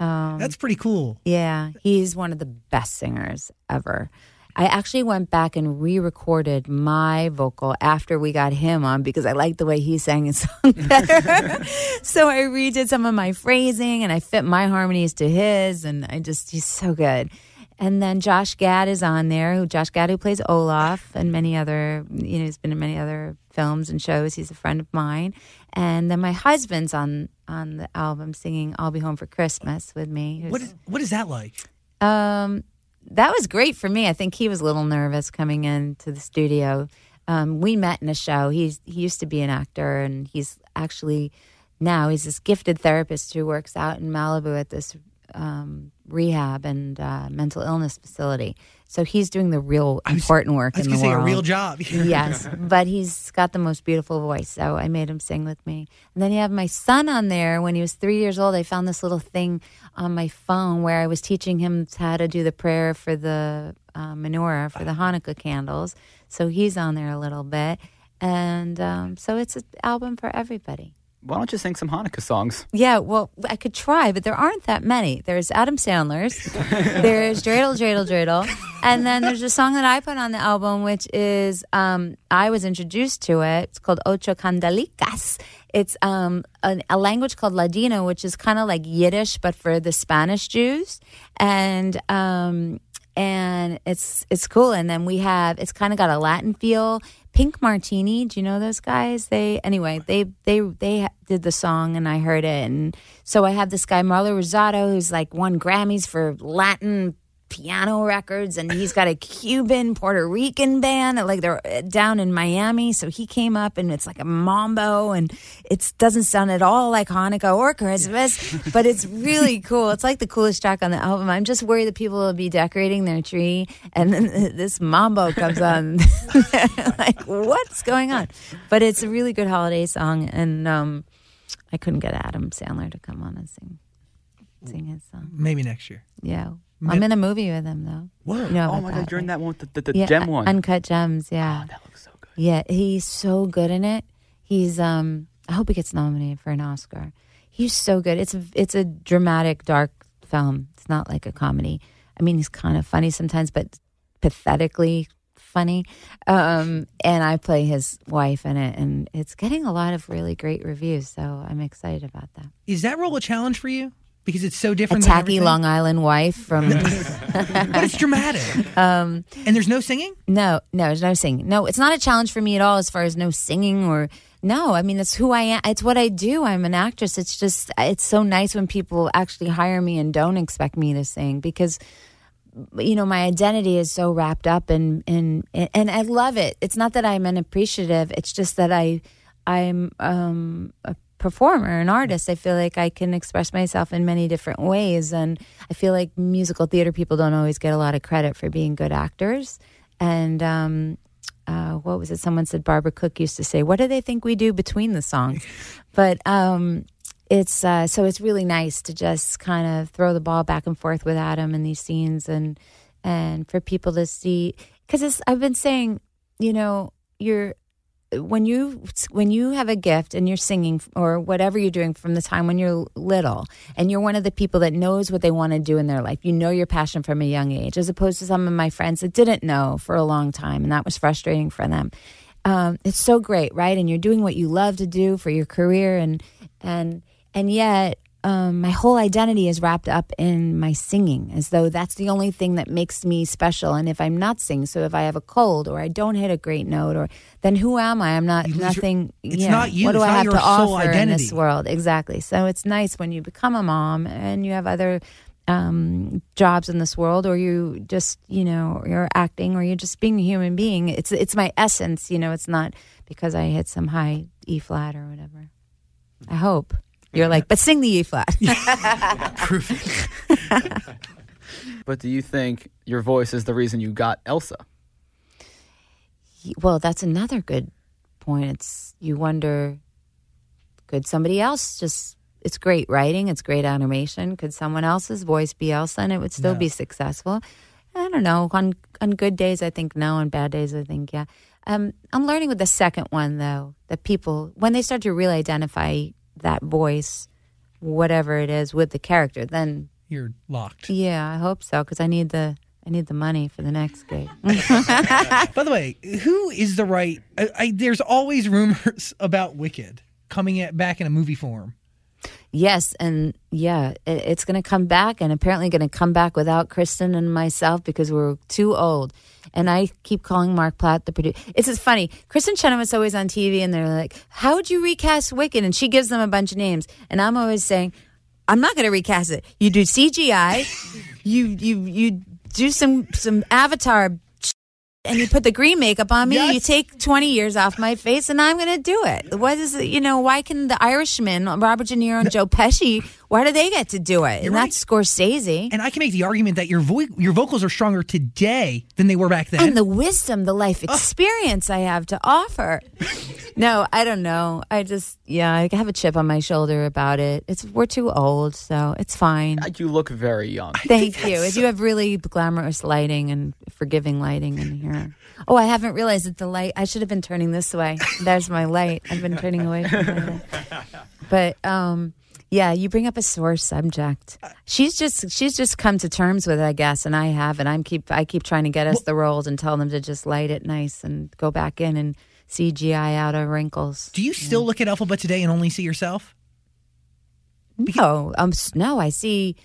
Speaker 1: Um,
Speaker 5: That's pretty cool.
Speaker 1: yeah, he's one of the best singers ever. I actually went back and re-recorded my vocal after we got him on because I liked the way he sang his song better. so I redid some of my phrasing and I fit my harmonies to his, and I just he's so good. And then Josh Gad is on there, who Josh Gad who plays Olaf and many other, you know, he's been in many other films and shows. He's a friend of mine. And then my husband's on on the album singing "I'll Be Home for Christmas" with me.
Speaker 5: What is, what is that like?
Speaker 1: um, that was great for me. I think he was a little nervous coming into the studio. Um, we met in a show. He's he used to be an actor, and he's actually now he's this gifted therapist who works out in Malibu at this um, rehab and uh, mental illness facility. So he's doing the real
Speaker 5: was-
Speaker 1: important work
Speaker 5: I was
Speaker 1: in the
Speaker 5: say a real job.
Speaker 1: yes, but he's got the most beautiful voice. So I made him sing with me. And then you have my son on there. When he was three years old, I found this little thing on my phone where I was teaching him how to do the prayer for the uh, menorah, for the Hanukkah candles. So he's on there a little bit. And um, so it's an album for everybody.
Speaker 6: Why don't you sing some Hanukkah songs?
Speaker 1: Yeah, well, I could try, but there aren't that many. There's Adam Sandler's, there's Dreidel, Dreidel, Dreidel, and then there's a song that I put on the album, which is um, I was introduced to it. It's called Ocho Kandelikas. It's um, a, a language called Ladino, which is kind of like Yiddish, but for the Spanish Jews, and um, and it's it's cool. And then we have it's kind of got a Latin feel. Pink Martini, do you know those guys? They anyway, they they they did the song and I heard it, and so I have this guy Marlow Rosado who's like won Grammys for Latin piano records, and he's got a Cuban Puerto Rican band. Like they're uh, down in Miami, so he came up, and it's like a mambo, and it doesn't sound at all like Hanukkah or Christmas, but it's really cool. It's like the coolest track on the album. I'm just worried that people will be decorating their tree, and then this mambo comes on. like, what's going on? But it's a really good holiday song, and um, I couldn't get Adam Sandler to come on and sing sing his song.
Speaker 5: Maybe next year.
Speaker 1: Yeah, I'm in a movie with him though.
Speaker 5: What?
Speaker 1: You know
Speaker 6: Oh my god, you're in that one with the, the, the
Speaker 1: yeah,
Speaker 6: gem one.
Speaker 1: Uncut Gems. Yeah,
Speaker 6: Oh, that looks so good.
Speaker 1: yeah. He's so good in it. He's um. I hope he gets nominated for an Oscar. He's so good. It's a, it's a dramatic, dark film. It's not like a comedy. I mean, he's kind of funny sometimes, but pathetically funny. Um, and I play his wife in it, and it's getting a lot of really great reviews. So I'm excited about that.
Speaker 5: Is that role a challenge for you? Because it's so different. than
Speaker 1: tacky? Long Island wife from
Speaker 5: but it's dramatic. um, and there's no singing.
Speaker 1: No, no, there's no singing. No, it's not a challenge for me at all as far as no singing or no. I mean, it's who I am. It's what I do. I'm an actress. It's just, it's so nice when people actually hire me and don't expect me to sing because, you know, my identity is so wrapped up in, in, and I love it. It's not that I'm unappreciative. It's just that I, I'm, um, a performer, an artist. I feel like I can express myself in many different ways. And I feel like musical theater people don't always get a lot of credit for being good actors. And um, uh, what was it? Someone said Barbara Cook used to say, "What do they think we do between the songs?" but um, it's uh, so it's really nice to just kind of throw the ball back and forth with Adam in these scenes, and and for people to see because I've been saying, you know, you're when you when you have a gift and you're singing or whatever you're doing from the time when you're little and you're one of the people that knows what they want to do in their life you know your passion from a young age as opposed to some of my friends that didn't know for a long time and that was frustrating for them. Um, it's so great right? And you're doing what you love to do for your career and and and yet um, my whole identity is wrapped up in my singing, as though that's the only thing that makes me special. And if I'm not singing, so if I have a cold or I don't hit a great note, or then who am I? I'm not
Speaker 5: lose your-
Speaker 1: nothing.
Speaker 5: it's
Speaker 1: yeah.
Speaker 5: not you,
Speaker 1: What do
Speaker 5: it's
Speaker 1: I have to offer in this
Speaker 5: identity.
Speaker 1: world? Exactly. So it's nice when you become a mom and you have other um, jobs in this world, or you just you know you're acting, or you're just being a human being. It's it's my essence. You know, it's not because I hit some high E flat or whatever. I hope. You're like, but sing the E flat.
Speaker 6: But do you think your voice is the reason you got Elsa?
Speaker 1: well, that's another good point. It's you wonder, could somebody else just? It's great writing. It's great animation. Could someone else's voice be Elsa and it would still
Speaker 5: No.
Speaker 1: be successful? I don't know. On on good days, I think no. On bad days, I think yeah. Um, I'm learning with the second one though that people when they start to really identify that voice, whatever it is, with the character, then
Speaker 5: You're locked.
Speaker 1: yeah, I hope so because I need the I need the money for the next gig.
Speaker 5: By the way, who is the right? I, I, there's always rumors about Wicked coming at, back in a movie form.
Speaker 1: Yes, and yeah, it, it's going to come back, and apparently going to come back without Kristin and myself because we're too old. And I keep calling Mark Platt the producer. It's just funny. Kristin Chenoweth's always on TV, and they're like, "How would you recast Wicked?" And she gives them a bunch of names, and I'm always saying, "I'm not going to recast it. You do CGI, you you you do some some Avatar." And you put the green makeup on me.
Speaker 5: Yes.
Speaker 1: You take twenty years off my face, and I'm going to do it. What is it? You know, why can the Irishman, Robert De Niro, and Joe Pesci, why do they get to do it?
Speaker 5: You're
Speaker 1: and
Speaker 5: right.
Speaker 1: that's Scorsese.
Speaker 5: And I can make the argument that your vo- your vocals are stronger today than they were back then.
Speaker 1: and the wisdom, the life experience I have to offer. no, I don't know. I just, yeah, I have a chip on my shoulder about it. It's we're too old, so it's fine.
Speaker 6: You look very young.
Speaker 1: Thank you. As you have really glamorous lighting and forgiving lighting in here. Oh, I haven't realized that the light. I should have been turning this way. There's my light. I've been turning away from my light. But um, yeah, you bring up a sore subject. She's just she's just come to terms with it, I guess, and I have, and I'm keep I keep trying to get us the roles and tell them to just light it nice and go back in and CGI out of wrinkles.
Speaker 5: Do you still look at Elphaba today and only see yourself?
Speaker 1: No, um, s- no, I see.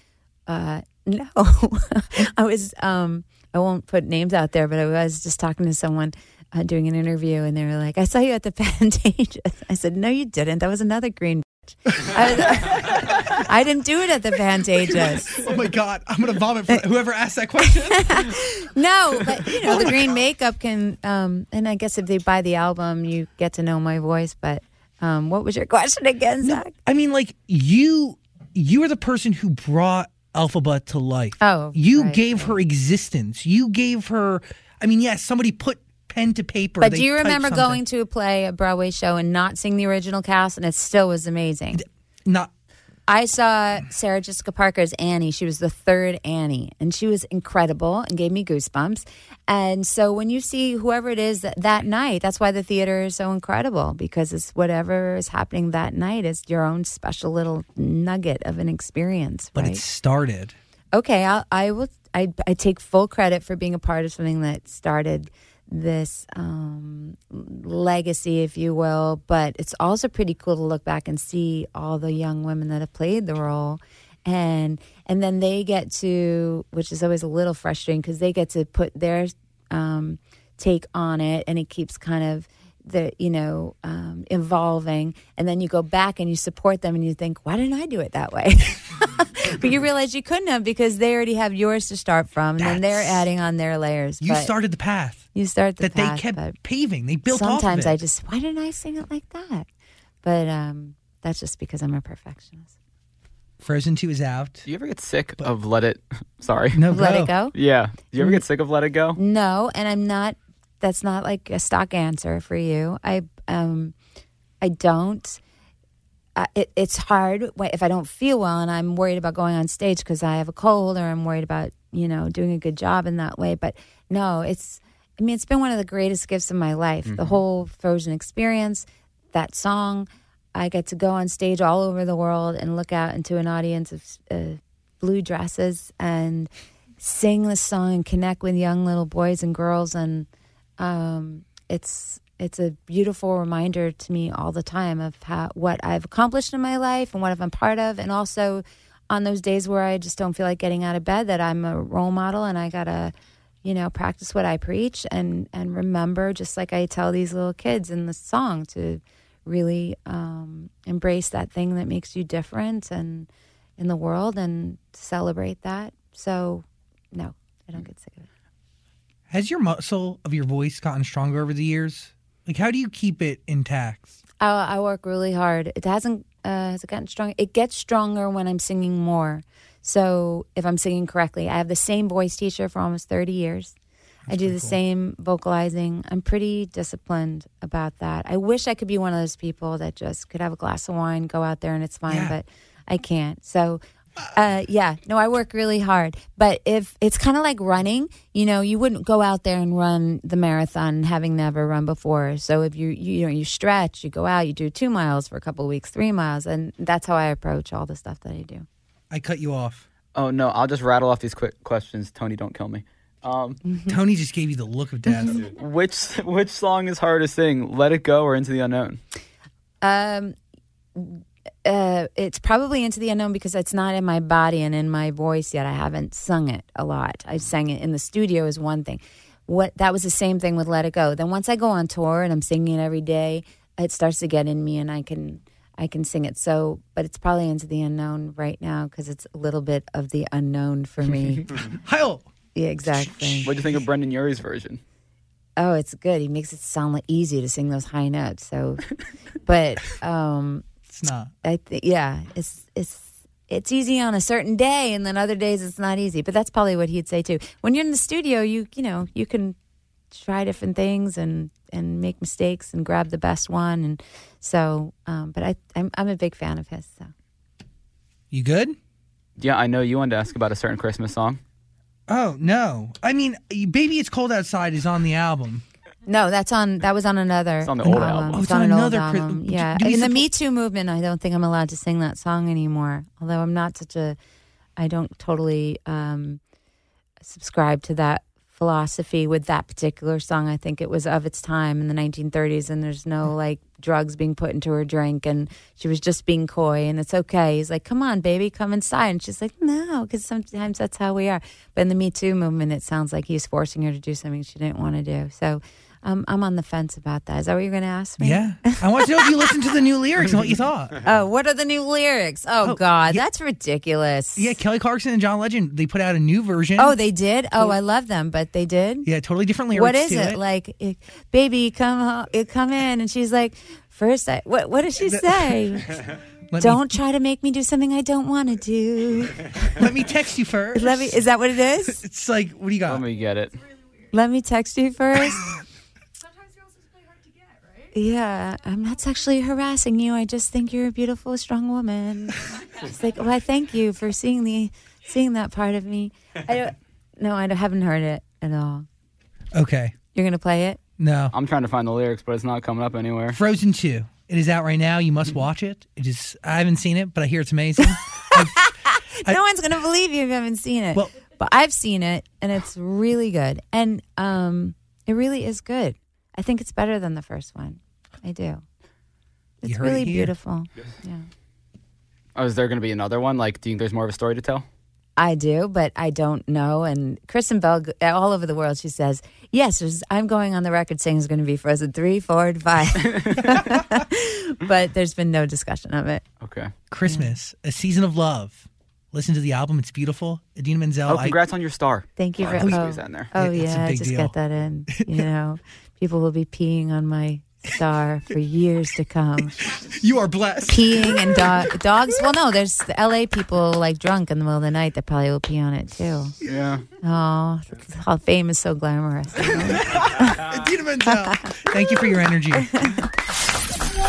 Speaker 1: Uh, no, I was. Um, I won't put names out there, but I was just talking to someone uh, doing an interview, and they were like, "I saw you at the Pantages." I said, "No, you didn't. That was another green I, I didn't do it at the Pantages.
Speaker 5: Oh my god, I'm gonna vomit for whoever asked that question.
Speaker 1: No, but you
Speaker 5: Oh
Speaker 1: know, the green makeup can, um, and I guess if they buy the album, you get to know my voice. But um, what was your question again, Zach?
Speaker 5: I mean, like you, you are the person who brought Elphaba to life.
Speaker 1: Oh,
Speaker 5: you
Speaker 1: right,
Speaker 5: gave her existence. You gave her. I mean, yes, somebody put pen to paper.
Speaker 1: But do you remember
Speaker 5: something.
Speaker 1: going to a play, a Broadway show, and not seeing the original cast, and it still was amazing?
Speaker 5: Not.
Speaker 1: I saw Sarah Jessica Parker's Annie. She was the third Annie, and she was incredible and gave me goosebumps. And so when you see whoever it is that, that night, that's why the theater is so incredible because it's whatever is happening that night is your own special little nugget of an experience.
Speaker 5: But
Speaker 1: right?
Speaker 5: it started.
Speaker 1: okay, I'll, I will. I, I take full credit for being a part of something that started this um, legacy, if you will. But it's also pretty cool to look back and see all the young women that have played the role, and and then they get to, which is always a little frustrating because they get to put their um, take on it, and it keeps kind of the you know um, evolving. And then you go back and you support them and you think why didn't i do it that way? But you realize you couldn't have because they already have yours to start from and then they're adding on their layers.
Speaker 5: You
Speaker 1: but
Speaker 5: started the path
Speaker 1: you start the
Speaker 5: that
Speaker 1: path,
Speaker 5: they kept
Speaker 1: but
Speaker 5: paving. They built
Speaker 1: sometimes
Speaker 5: off of
Speaker 1: i just why didn't i sing it like that but um that's just because i'm a perfectionist
Speaker 5: Frozen Two is out.
Speaker 6: Do you ever get sick of Let It? Sorry.
Speaker 5: No,
Speaker 1: let it go
Speaker 6: Yeah. Do you ever get sick of Let It Go?
Speaker 1: No, and I'm not. That's not like a stock answer for you. I um, I don't. Uh, it, it's hard if I don't feel well and I'm worried about going on stage because I have a cold or I'm worried about you know doing a good job in that way. But no, it's. I mean, it's been one of the greatest gifts of my life. The whole Frozen experience, that song. I get to go on stage all over the world and look out into an audience of uh, blue dresses and sing this song and connect with young little boys and girls and um, it's it's a beautiful reminder to me all the time of how what I've accomplished in my life and what I've been part of and also on those days where I just don't feel like getting out of bed that I'm a role model and I gotta you know practice what I preach and and remember just like I tell these little kids in the song to really um, embrace that thing that makes you different and in the world and celebrate that so no I don't get sick of it
Speaker 5: Has your muscle of your voice gotten stronger over the years? Like, how do you keep it intact?
Speaker 1: I, I work really hard. It hasn't uh, has it gotten strong. It gets stronger when I'm singing more. So if I'm singing correctly, I have the same voice teacher for almost 30 years. I do the same vocalizing. I'm pretty disciplined about that. I wish I could be one of those people that just could have a glass of wine, go out there, and it's fine,
Speaker 5: Yeah.
Speaker 1: but I can't. So, uh, yeah, no, I work really hard. But if it's kind of like running, you know, you wouldn't go out there and run the marathon having never run before. So if you you, you know you stretch, you go out, you do two miles for a couple of weeks, three miles, and that's how I approach all the stuff that I do.
Speaker 5: I cut you off.
Speaker 6: Oh no, I'll just rattle off these quick questions. Tony, don't kill me. Um,
Speaker 5: Tony just gave you the look of death.
Speaker 6: which which song is harder to sing? Let It Go or Into the Unknown?
Speaker 1: Um, uh, it's probably into the unknown because it's not in my body and in my voice yet. I haven't sung it a lot. I sang it in the studio is one thing. What that was the same thing with Let It Go. Then once I go on tour and I'm singing it every day, it starts to get in me and I can I can sing it. So, but it's probably into the unknown right now because it's a little bit of the unknown for me.
Speaker 5: Heil.
Speaker 1: yeah, exactly.
Speaker 6: What do you think of Brendon Urie's version?
Speaker 1: Oh, it's good. He makes it sound like easy to sing those high notes. So, but um,
Speaker 5: It's not.
Speaker 1: I think yeah, it's it's it's easy on a certain day, and then other days it's not easy. But that's probably what he'd say too. When you're in the studio, you you know you can try different things and and make mistakes and grab the best one. And so, um, but I I'm I'm a big fan of his. So
Speaker 5: You good?
Speaker 6: Yeah, I know you wanted to ask about a certain Christmas song.
Speaker 5: Oh no. I mean, "Baby It's Cold Outside" is on the album.
Speaker 1: no, that's on that was on another.
Speaker 6: It's on the old album.
Speaker 5: Oh,
Speaker 1: It's,
Speaker 5: it's
Speaker 1: on,
Speaker 5: on
Speaker 1: an
Speaker 5: another
Speaker 1: old album.
Speaker 5: do-
Speaker 1: Yeah,
Speaker 5: do we
Speaker 1: in the Me Too movement, I don't think I'm allowed to sing that song anymore. Although I'm not such a, I don't totally um, subscribe to that philosophy with that particular song. I think it was of its time in the 1930s, and there's no mm-hmm. like drugs being put into her drink, and she was just being coy, and it's okay. He's like, "Come on, baby, come inside," and she's like, "No," because sometimes that's how we are. But in the Me Too movement, it sounds like he's forcing her to do something she didn't want to do. So. Um, I'm on the fence about that. Is that what you're going to ask me?
Speaker 5: Yeah. I want to know if you listened to the new lyrics and what you thought.
Speaker 1: Oh, what are the new lyrics? Oh,
Speaker 5: Oh,
Speaker 1: God,
Speaker 5: yeah.
Speaker 1: that's ridiculous.
Speaker 5: Yeah, Kelly Clarkson and John Legend, they put out a new version.
Speaker 1: Oh, they did. Oh, I love them, but they did.
Speaker 5: yeah, totally different lyrics.
Speaker 1: What is
Speaker 5: to
Speaker 1: it like? it- Baby, come ho- it come in, and she's like, first, I what? What does she say?
Speaker 5: Let
Speaker 1: don't try to make me do something I don't want to do.
Speaker 5: Let me text you first.
Speaker 1: Let me. Is that what it is?
Speaker 5: It's like, what do you got?
Speaker 6: Let me get it.
Speaker 1: Let me text you first. Yeah, I'm not sexually harassing you. I just think you're a beautiful, strong woman. It's like, well, I thank you for seeing the seeing that part of me. I don't. No, I don't- haven't heard it at all.
Speaker 5: Okay.
Speaker 1: You're gonna play it.
Speaker 5: No.
Speaker 6: I'm trying to find the lyrics, but it's not coming up anywhere.
Speaker 5: Frozen 2. It is out right now. You must watch it. It is I haven't seen it, but I hear it's amazing. I-
Speaker 1: no one's gonna believe you if you haven't seen it.
Speaker 5: Well-
Speaker 1: but I've seen it, and it's really good. And um, it really is good. I think it's better than the first one. I do. It's
Speaker 5: heard it
Speaker 1: really
Speaker 5: here.
Speaker 1: beautiful. Yeah.
Speaker 6: Oh, is there going to be another one? Like, do you think there's more of a story to tell?
Speaker 1: I do, but I don't know. And Kristen Bell, g- eh, all over the world, she says, "Yes, there's- I'm going on the record saying it's going to be Frozen three, four, and five. but there's been no discussion of it.
Speaker 6: Okay.
Speaker 5: Christmas, A Season of Love. Listen to the album. It's beautiful. Idina Menzel.
Speaker 6: Oh,
Speaker 5: I-
Speaker 6: congrats on your star.
Speaker 1: Thank you oh, for.
Speaker 6: Please
Speaker 1: oh,
Speaker 6: that in there.
Speaker 1: oh
Speaker 5: It-
Speaker 1: yeah,
Speaker 5: big
Speaker 1: just
Speaker 5: deal.
Speaker 1: get that in. You know, people will be peeing on my star for years to come.
Speaker 5: you are blessed.
Speaker 1: Peeing and dog, dogs. Well, no, there's the L.A. people like drunk in the middle of the night that probably will pee on it too.
Speaker 6: Yeah.
Speaker 1: Oh, how fame is so glamorous.
Speaker 5: Idina Menzel. Thank you for your energy.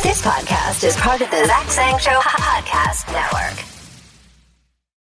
Speaker 4: This podcast is part of the Zach Sang Show Podcast Network.